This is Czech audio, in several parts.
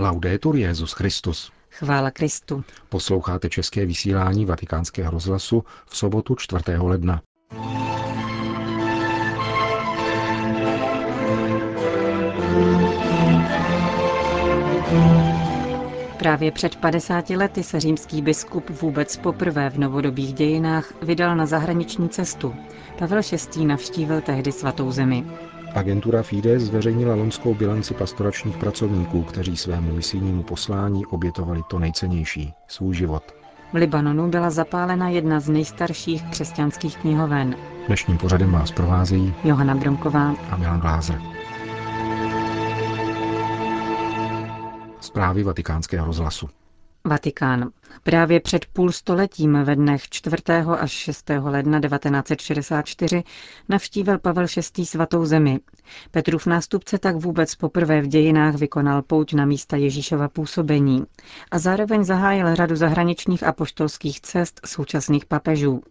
Laudetur Jezus Christus. Chvála Kristu. Posloucháte české vysílání Vatikánského rozhlasu v sobotu 4. ledna. Právě před 50 lety se římský biskup vůbec poprvé v novodobých dějinách vydal na zahraniční cestu. Pavel VI. navštívil tehdy svatou zemi. Agentura Fides zveřejnila loňskou bilanci pastoračních pracovníků, kteří svému misijnímu poslání obětovali to nejcennější, svůj život. V Libanonu byla zapálena jedna z nejstarších křesťanských knihoven. Dnešním pořadem vás provázejí Johana Bromková a Milan Glázer. Zprávy vatikánského rozhlasu. Vatikán. Právě před půl stoletím ve dnech 4. až 6. ledna 1964 navštívil Pavel VI. svatou zemi. Petrův nástupce tak vůbec poprvé v dějinách vykonal pouť na místa Ježíšova působení a zároveň zahájil řadu zahraničních a poštolských cest současných papežů.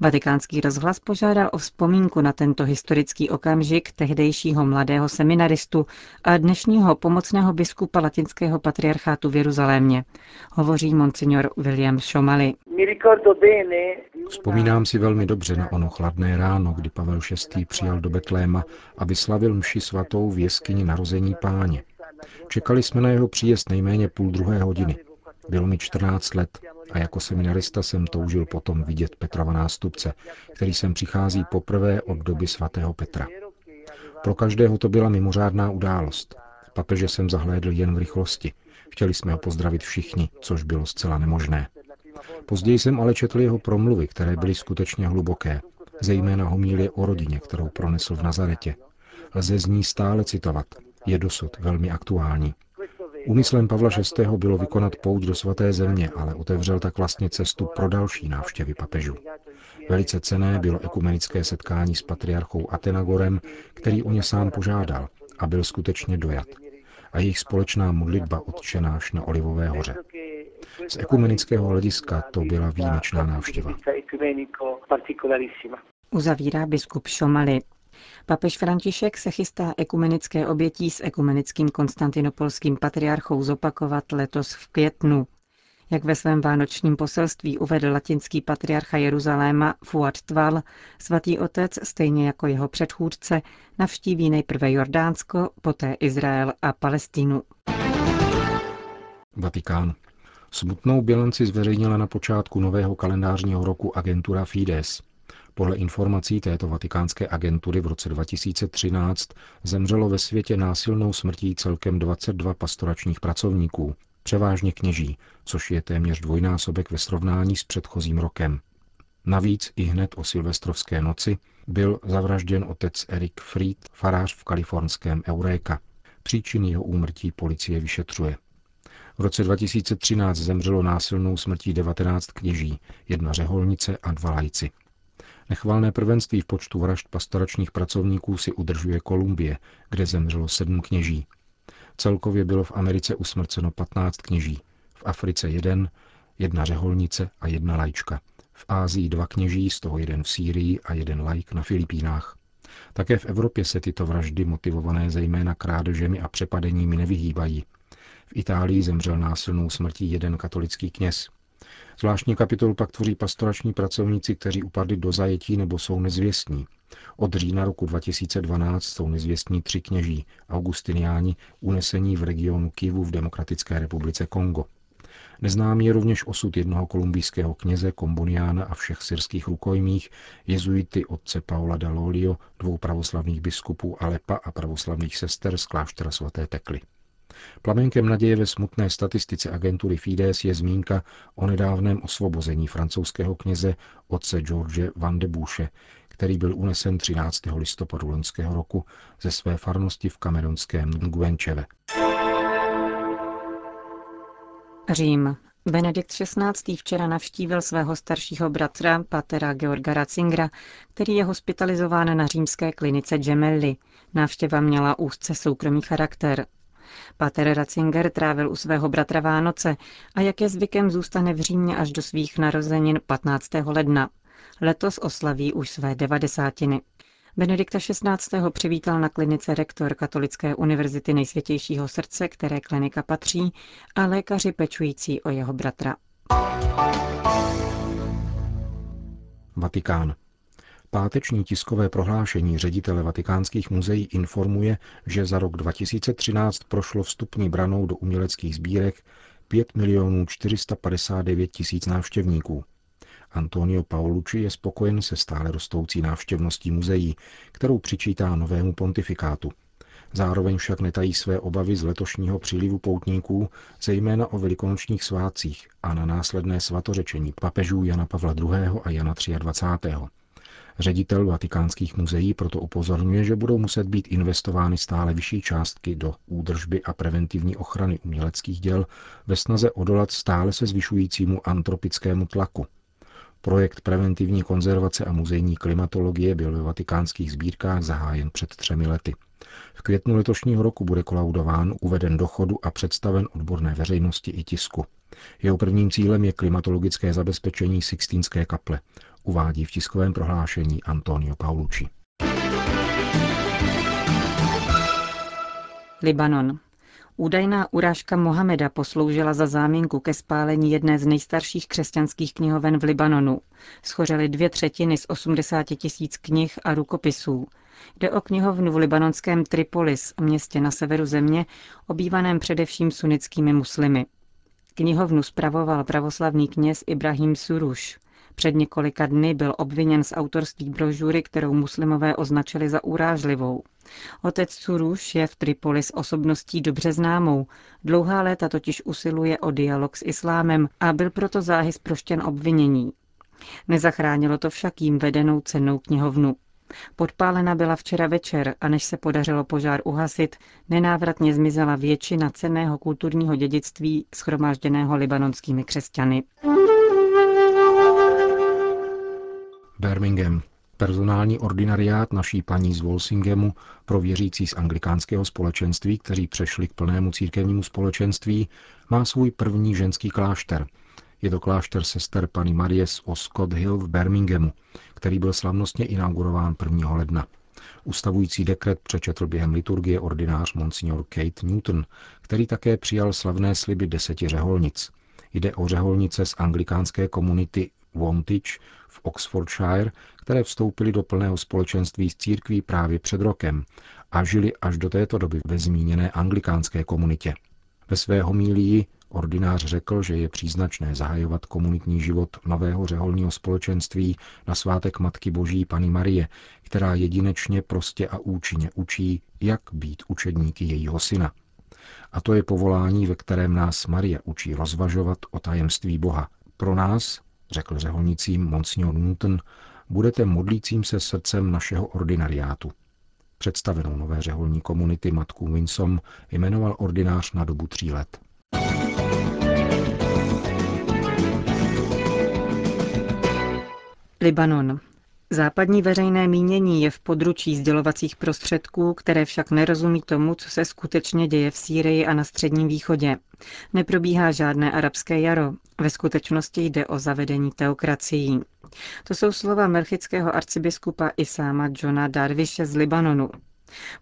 Vatikánský rozhlas požádal o vzpomínku na tento historický okamžik tehdejšího mladého seminaristu a dnešního pomocného biskupa latinského patriarchátu v Jeruzalémě. Hovoří monsignor William Šomali. Vzpomínám si velmi dobře na ono chladné ráno, kdy Pavel VI. přijal do Betléma, aby slavil mši svatou v jeskyni narození páně. Čekali jsme na jeho příjezd nejméně půl druhé hodiny. Bylo mi 14 let a jako seminarista jsem toužil potom vidět Petrova nástupce, který sem přichází poprvé od doby svatého Petra. Pro každého to byla mimořádná událost. Papeže jsem zahlédl jen v rychlosti. Chtěli jsme ho pozdravit všichni, což bylo zcela nemožné. Později jsem ale četl jeho promluvy, které byly skutečně hluboké, zejména homílie o rodině, kterou pronesl v Nazaretě. Lze z ní stále citovat. Je dosud velmi aktuální. Úmyslem Pavla VI. bylo vykonat pouť do svaté země, ale otevřel tak vlastně cestu pro další návštěvy papežů. Velice cené bylo ekumenické setkání s patriarchou Atenagorem, který o ně sám požádal a byl skutečně dojat. A jejich společná modlitba odčenáš na Olivové hoře. Z ekumenického hlediska to byla výjimečná návštěva. Uzavírá biskup Šomali. Papež František se chystá ekumenické obětí s ekumenickým konstantinopolským patriarchou zopakovat letos v květnu. Jak ve svém vánočním poselství uvedl latinský patriarcha Jeruzaléma Fuad Tval, svatý otec, stejně jako jeho předchůdce, navštíví nejprve Jordánsko, poté Izrael a Palestínu. Vatikán. Smutnou bilanci zveřejnila na počátku nového kalendářního roku agentura Fides. Podle informací této vatikánské agentury v roce 2013 zemřelo ve světě násilnou smrtí celkem 22 pastoračních pracovníků, převážně kněží, což je téměř dvojnásobek ve srovnání s předchozím rokem. Navíc i hned o silvestrovské noci byl zavražděn otec Erik Fried, farář v kalifornském Eureka. Příčiny jeho úmrtí policie vyšetřuje. V roce 2013 zemřelo násilnou smrtí 19 kněží, jedna řeholnice a dva lajci. Nechvalné prvenství v počtu vražd pastoračních pracovníků si udržuje Kolumbie, kde zemřelo sedm kněží. Celkově bylo v Americe usmrceno 15 kněží, v Africe jeden, jedna řeholnice a jedna lajčka. V Ázii dva kněží, z toho jeden v Sýrii a jeden lajk na Filipínách. Také v Evropě se tyto vraždy, motivované zejména krádežemi a přepadeními, nevyhýbají. V Itálii zemřel násilnou smrtí jeden katolický kněz. Zvláštní kapitolu pak tvoří pastorační pracovníci, kteří upadli do zajetí nebo jsou nezvěstní. Od října roku 2012 jsou nezvěstní tři kněží, augustiniáni, unesení v regionu Kivu v Demokratické republice Kongo. Neznámý je rovněž osud jednoho kolumbijského kněze, komboniána a všech syrských rukojmích, jezuity otce Paula da Lolio, dvou pravoslavných biskupů Alepa a pravoslavných sester z kláštera svaté Tekly. Plamenkem naděje ve smutné statistice agentury Fides je zmínka o nedávném osvobození francouzského kněze otce George Van de Bouche, který byl unesen 13. listopadu loňského roku ze své farnosti v kamerunském Nguenčeve. Řím. Benedikt XVI. včera navštívil svého staršího bratra, patera Georga Ratzingra, který je hospitalizován na římské klinice Gemelli. Návštěva měla úzce soukromý charakter. Pater Ratzinger trávil u svého bratra Vánoce a jak je zvykem zůstane v Římě až do svých narozenin 15. ledna. Letos oslaví už své devadesátiny. Benedikta XVI. přivítal na klinice rektor Katolické univerzity nejsvětějšího srdce, které klinika patří, a lékaři pečující o jeho bratra. Vatikán. Páteční tiskové prohlášení ředitele vatikánských muzeí informuje, že za rok 2013 prošlo vstupní branou do uměleckých sbírek 5 milionů 459 tisíc návštěvníků. Antonio Paolucci je spokojen se stále rostoucí návštěvností muzeí, kterou přičítá novému pontifikátu. Zároveň však netají své obavy z letošního přílivu poutníků, zejména o velikonočních svátcích a na následné svatořečení papežů Jana Pavla II. a Jana 23. Ředitel vatikánských muzeí proto upozorňuje, že budou muset být investovány stále vyšší částky do údržby a preventivní ochrany uměleckých děl ve snaze odolat stále se zvyšujícímu antropickému tlaku. Projekt preventivní konzervace a muzejní klimatologie byl ve vatikánských sbírkách zahájen před třemi lety. V květnu letošního roku bude kolaudován, uveden do chodu a představen odborné veřejnosti i tisku. Jeho prvním cílem je klimatologické zabezpečení Sixtínské kaple, uvádí v tiskovém prohlášení Antonio Paulucci. Libanon. Údajná urážka Mohameda posloužila za záminku ke spálení jedné z nejstarších křesťanských knihoven v Libanonu. Schořely dvě třetiny z 80 tisíc knih a rukopisů. Jde o knihovnu v libanonském Tripolis, městě na severu země, obývaném především sunnickými muslimy. Knihovnu spravoval pravoslavný kněz Ibrahim Suruš. Před několika dny byl obviněn z autorství brožury, kterou muslimové označili za urážlivou. Otec Suruš je v Tripolis osobností dobře známou. Dlouhá léta totiž usiluje o dialog s islámem a byl proto záhy zproštěn obvinění. Nezachránilo to však jim vedenou cenou knihovnu. Podpálena byla včera večer a než se podařilo požár uhasit, nenávratně zmizela většina cenného kulturního dědictví schromážděného libanonskými křesťany. Birmingham. Personální ordinariát naší paní z Wolsingemu pro věřící z anglikánského společenství, kteří přešli k plnému církevnímu společenství, má svůj první ženský klášter. Je to klášter sester Pany Marie z Oscott Hill v Birminghamu, který byl slavnostně inaugurován 1. ledna. Ustavující dekret přečetl během liturgie ordinář Monsignor Kate Newton, který také přijal slavné sliby deseti řeholnic. Jde o řeholnice z anglikánské komunity Wantage v Oxfordshire, které vstoupily do plného společenství s církví právě před rokem a žili až do této doby ve zmíněné anglikánské komunitě. Ve své homílii ordinář řekl, že je příznačné zahajovat komunitní život nového řeholního společenství na svátek Matky Boží Pany Marie, která jedinečně prostě a účinně učí, jak být učedníky jejího syna. A to je povolání, ve kterém nás Marie učí rozvažovat o tajemství Boha. Pro nás, řekl řeholnicím Monsignor Newton, budete modlícím se srdcem našeho ordinariátu. Představenou nové řeholní komunity matku Winsom jmenoval ordinář na dobu tří let. Libanon. Západní veřejné mínění je v područí sdělovacích prostředků, které však nerozumí tomu, co se skutečně děje v Sýrii a na Středním východě. Neprobíhá žádné arabské jaro. Ve skutečnosti jde o zavedení teokracií. To jsou slova melchického arcibiskupa Isáma Johna Darvishe z Libanonu.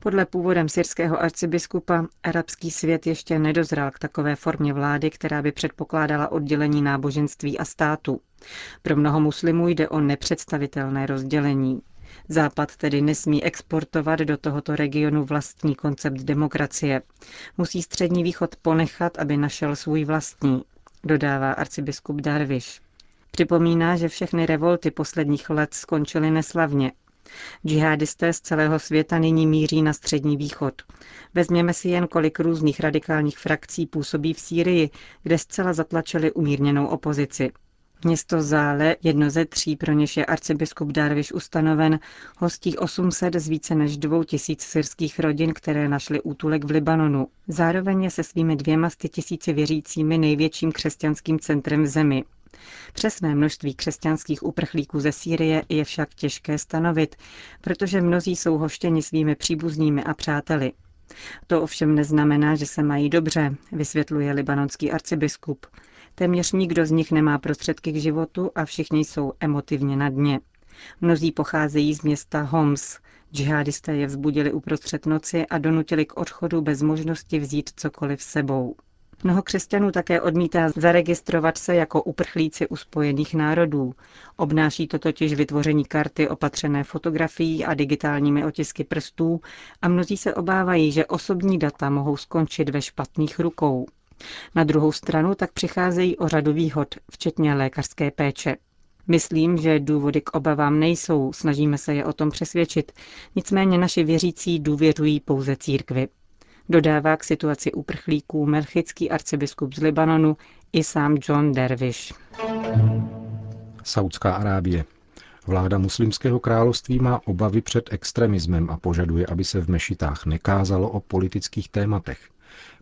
Podle původem syrského arcibiskupa arabský svět ještě nedozrál k takové formě vlády, která by předpokládala oddělení náboženství a státu. Pro mnoho muslimů jde o nepředstavitelné rozdělení. Západ tedy nesmí exportovat do tohoto regionu vlastní koncept demokracie. Musí střední východ ponechat, aby našel svůj vlastní, dodává arcibiskup Darviš. Připomíná, že všechny revolty posledních let skončily neslavně. Džihadisté z celého světa nyní míří na střední východ. Vezměme si jen, kolik různých radikálních frakcí působí v Sýrii, kde zcela zatlačili umírněnou opozici. Město Zále, jedno ze tří, pro něž je arcibiskup Darviš ustanoven, hostí 800 z více než dvou tisíc syrských rodin, které našly útulek v Libanonu. Zároveň je se svými dvěma sty tisíci věřícími největším křesťanským centrem v zemi. Přesné množství křesťanských uprchlíků ze Sýrie je však těžké stanovit, protože mnozí jsou hoštěni svými příbuznými a přáteli. To ovšem neznamená, že se mají dobře, vysvětluje libanonský arcibiskup. Téměř nikdo z nich nemá prostředky k životu a všichni jsou emotivně na dně. Mnozí pocházejí z města Homs, Džihadisté je vzbudili uprostřed noci a donutili k odchodu bez možnosti vzít cokoliv s sebou. Mnoho křesťanů také odmítá zaregistrovat se jako uprchlíci u Spojených národů. Obnáší to totiž vytvoření karty opatřené fotografií a digitálními otisky prstů a mnozí se obávají, že osobní data mohou skončit ve špatných rukou. Na druhou stranu tak přicházejí o řadu výhod, včetně lékařské péče. Myslím, že důvody k obavám nejsou, snažíme se je o tom přesvědčit, nicméně naši věřící důvěřují pouze církvi. Dodává k situaci uprchlíků melchický arcibiskup z Libanonu i sám John Dervish. Saudská Arábie. Vláda muslimského království má obavy před extremismem a požaduje, aby se v mešitách nekázalo o politických tématech.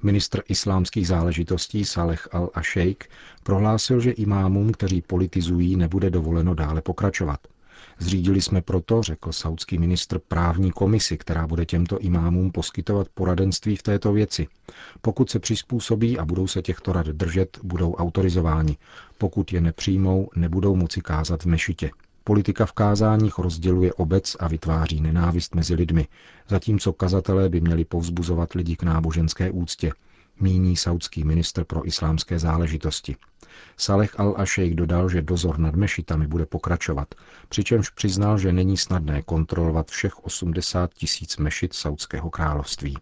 Ministr islámských záležitostí Saleh al-Ashejk prohlásil, že imámům, kteří politizují, nebude dovoleno dále pokračovat. Zřídili jsme proto, řekl saudský ministr, právní komisi, která bude těmto imámům poskytovat poradenství v této věci. Pokud se přizpůsobí a budou se těchto rad držet, budou autorizováni. Pokud je nepřijmou, nebudou moci kázat v mešitě. Politika v kázáních rozděluje obec a vytváří nenávist mezi lidmi, zatímco kazatelé by měli povzbuzovat lidi k náboženské úctě, míní saudský ministr pro islámské záležitosti. Saleh al-Ashejk dodal, že dozor nad mešitami bude pokračovat, přičemž přiznal, že není snadné kontrolovat všech 80 tisíc mešit Saudského království.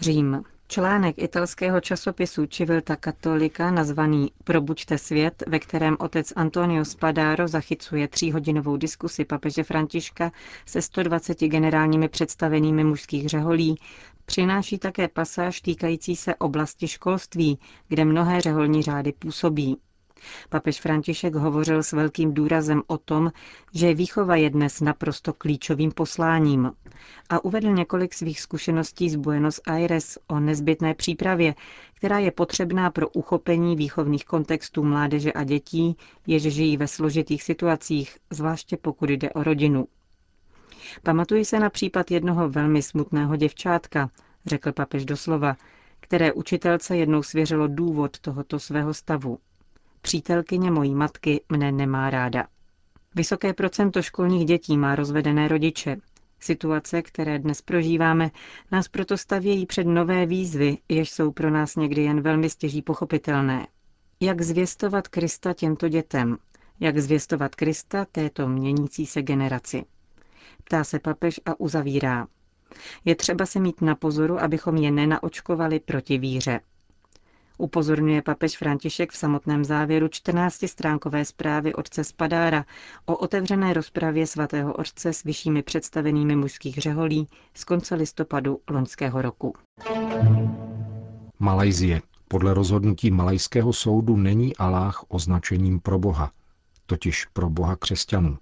Řím. Článek italského časopisu Civilta Katolika nazvaný Probuďte svět, ve kterém otec Antonio Spadaro zachycuje tříhodinovou diskusi papeže Františka se 120 generálními představenými mužských řeholí, přináší také pasáž týkající se oblasti školství, kde mnohé řeholní řády působí. Papež František hovořil s velkým důrazem o tom, že výchova je dnes naprosto klíčovým posláním a uvedl několik svých zkušeností z Buenos Aires o nezbytné přípravě, která je potřebná pro uchopení výchovných kontextů mládeže a dětí, jež žijí ve složitých situacích, zvláště pokud jde o rodinu. Pamatuji se na případ jednoho velmi smutného děvčátka, řekl papež doslova, které učitelce jednou svěřilo důvod tohoto svého stavu. Přítelkyně mojí matky mne nemá ráda. Vysoké procento školních dětí má rozvedené rodiče. Situace, které dnes prožíváme, nás proto stavějí před nové výzvy, jež jsou pro nás někdy jen velmi stěží pochopitelné. Jak zvěstovat Krista těmto dětem? Jak zvěstovat Krista této měnící se generaci? Ptá se papež a uzavírá. Je třeba se mít na pozoru, abychom je nenaočkovali proti víře. Upozorňuje papež František v samotném závěru 14-stránkové zprávy otce Spadára o otevřené rozpravě svatého otce s vyššími představenými mužských řeholí z konce listopadu loňského roku. Malajzie. Podle rozhodnutí malajského soudu není Aláh označením pro Boha, totiž pro Boha křesťanů.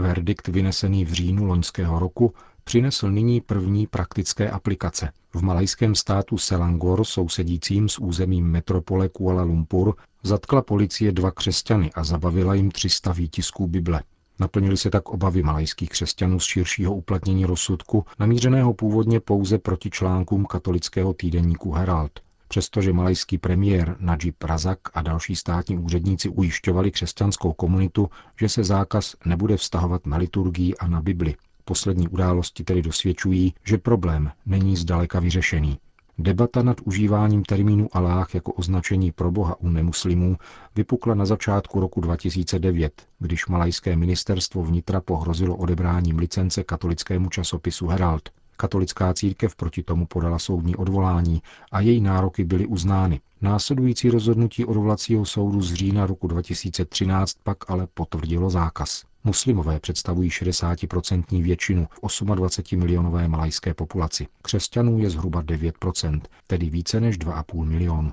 Verdikt vynesený v říjnu loňského roku přinesl nyní první praktické aplikace. V malajském státu Selangor, sousedícím s územím metropole Kuala Lumpur, zatkla policie dva křesťany a zabavila jim 300 výtisků Bible. Naplnili se tak obavy malajských křesťanů z širšího uplatnění rozsudku, namířeného původně pouze proti článkům katolického týdenníku Herald. Přestože malajský premiér Najib Razak a další státní úředníci ujišťovali křesťanskou komunitu, že se zákaz nebude vztahovat na liturgii a na Bibli. Poslední události tedy dosvědčují, že problém není zdaleka vyřešený. Debata nad užíváním termínu Aláh jako označení pro boha u nemuslimů vypukla na začátku roku 2009, když malajské ministerstvo vnitra pohrozilo odebráním licence katolickému časopisu Herald. Katolická církev proti tomu podala soudní odvolání a její nároky byly uznány. Následující rozhodnutí odvolacího soudu z října roku 2013 pak ale potvrdilo zákaz. Muslimové představují 60% většinu v 28 milionové malajské populaci. Křesťanů je zhruba 9%, tedy více než 2,5 milionu.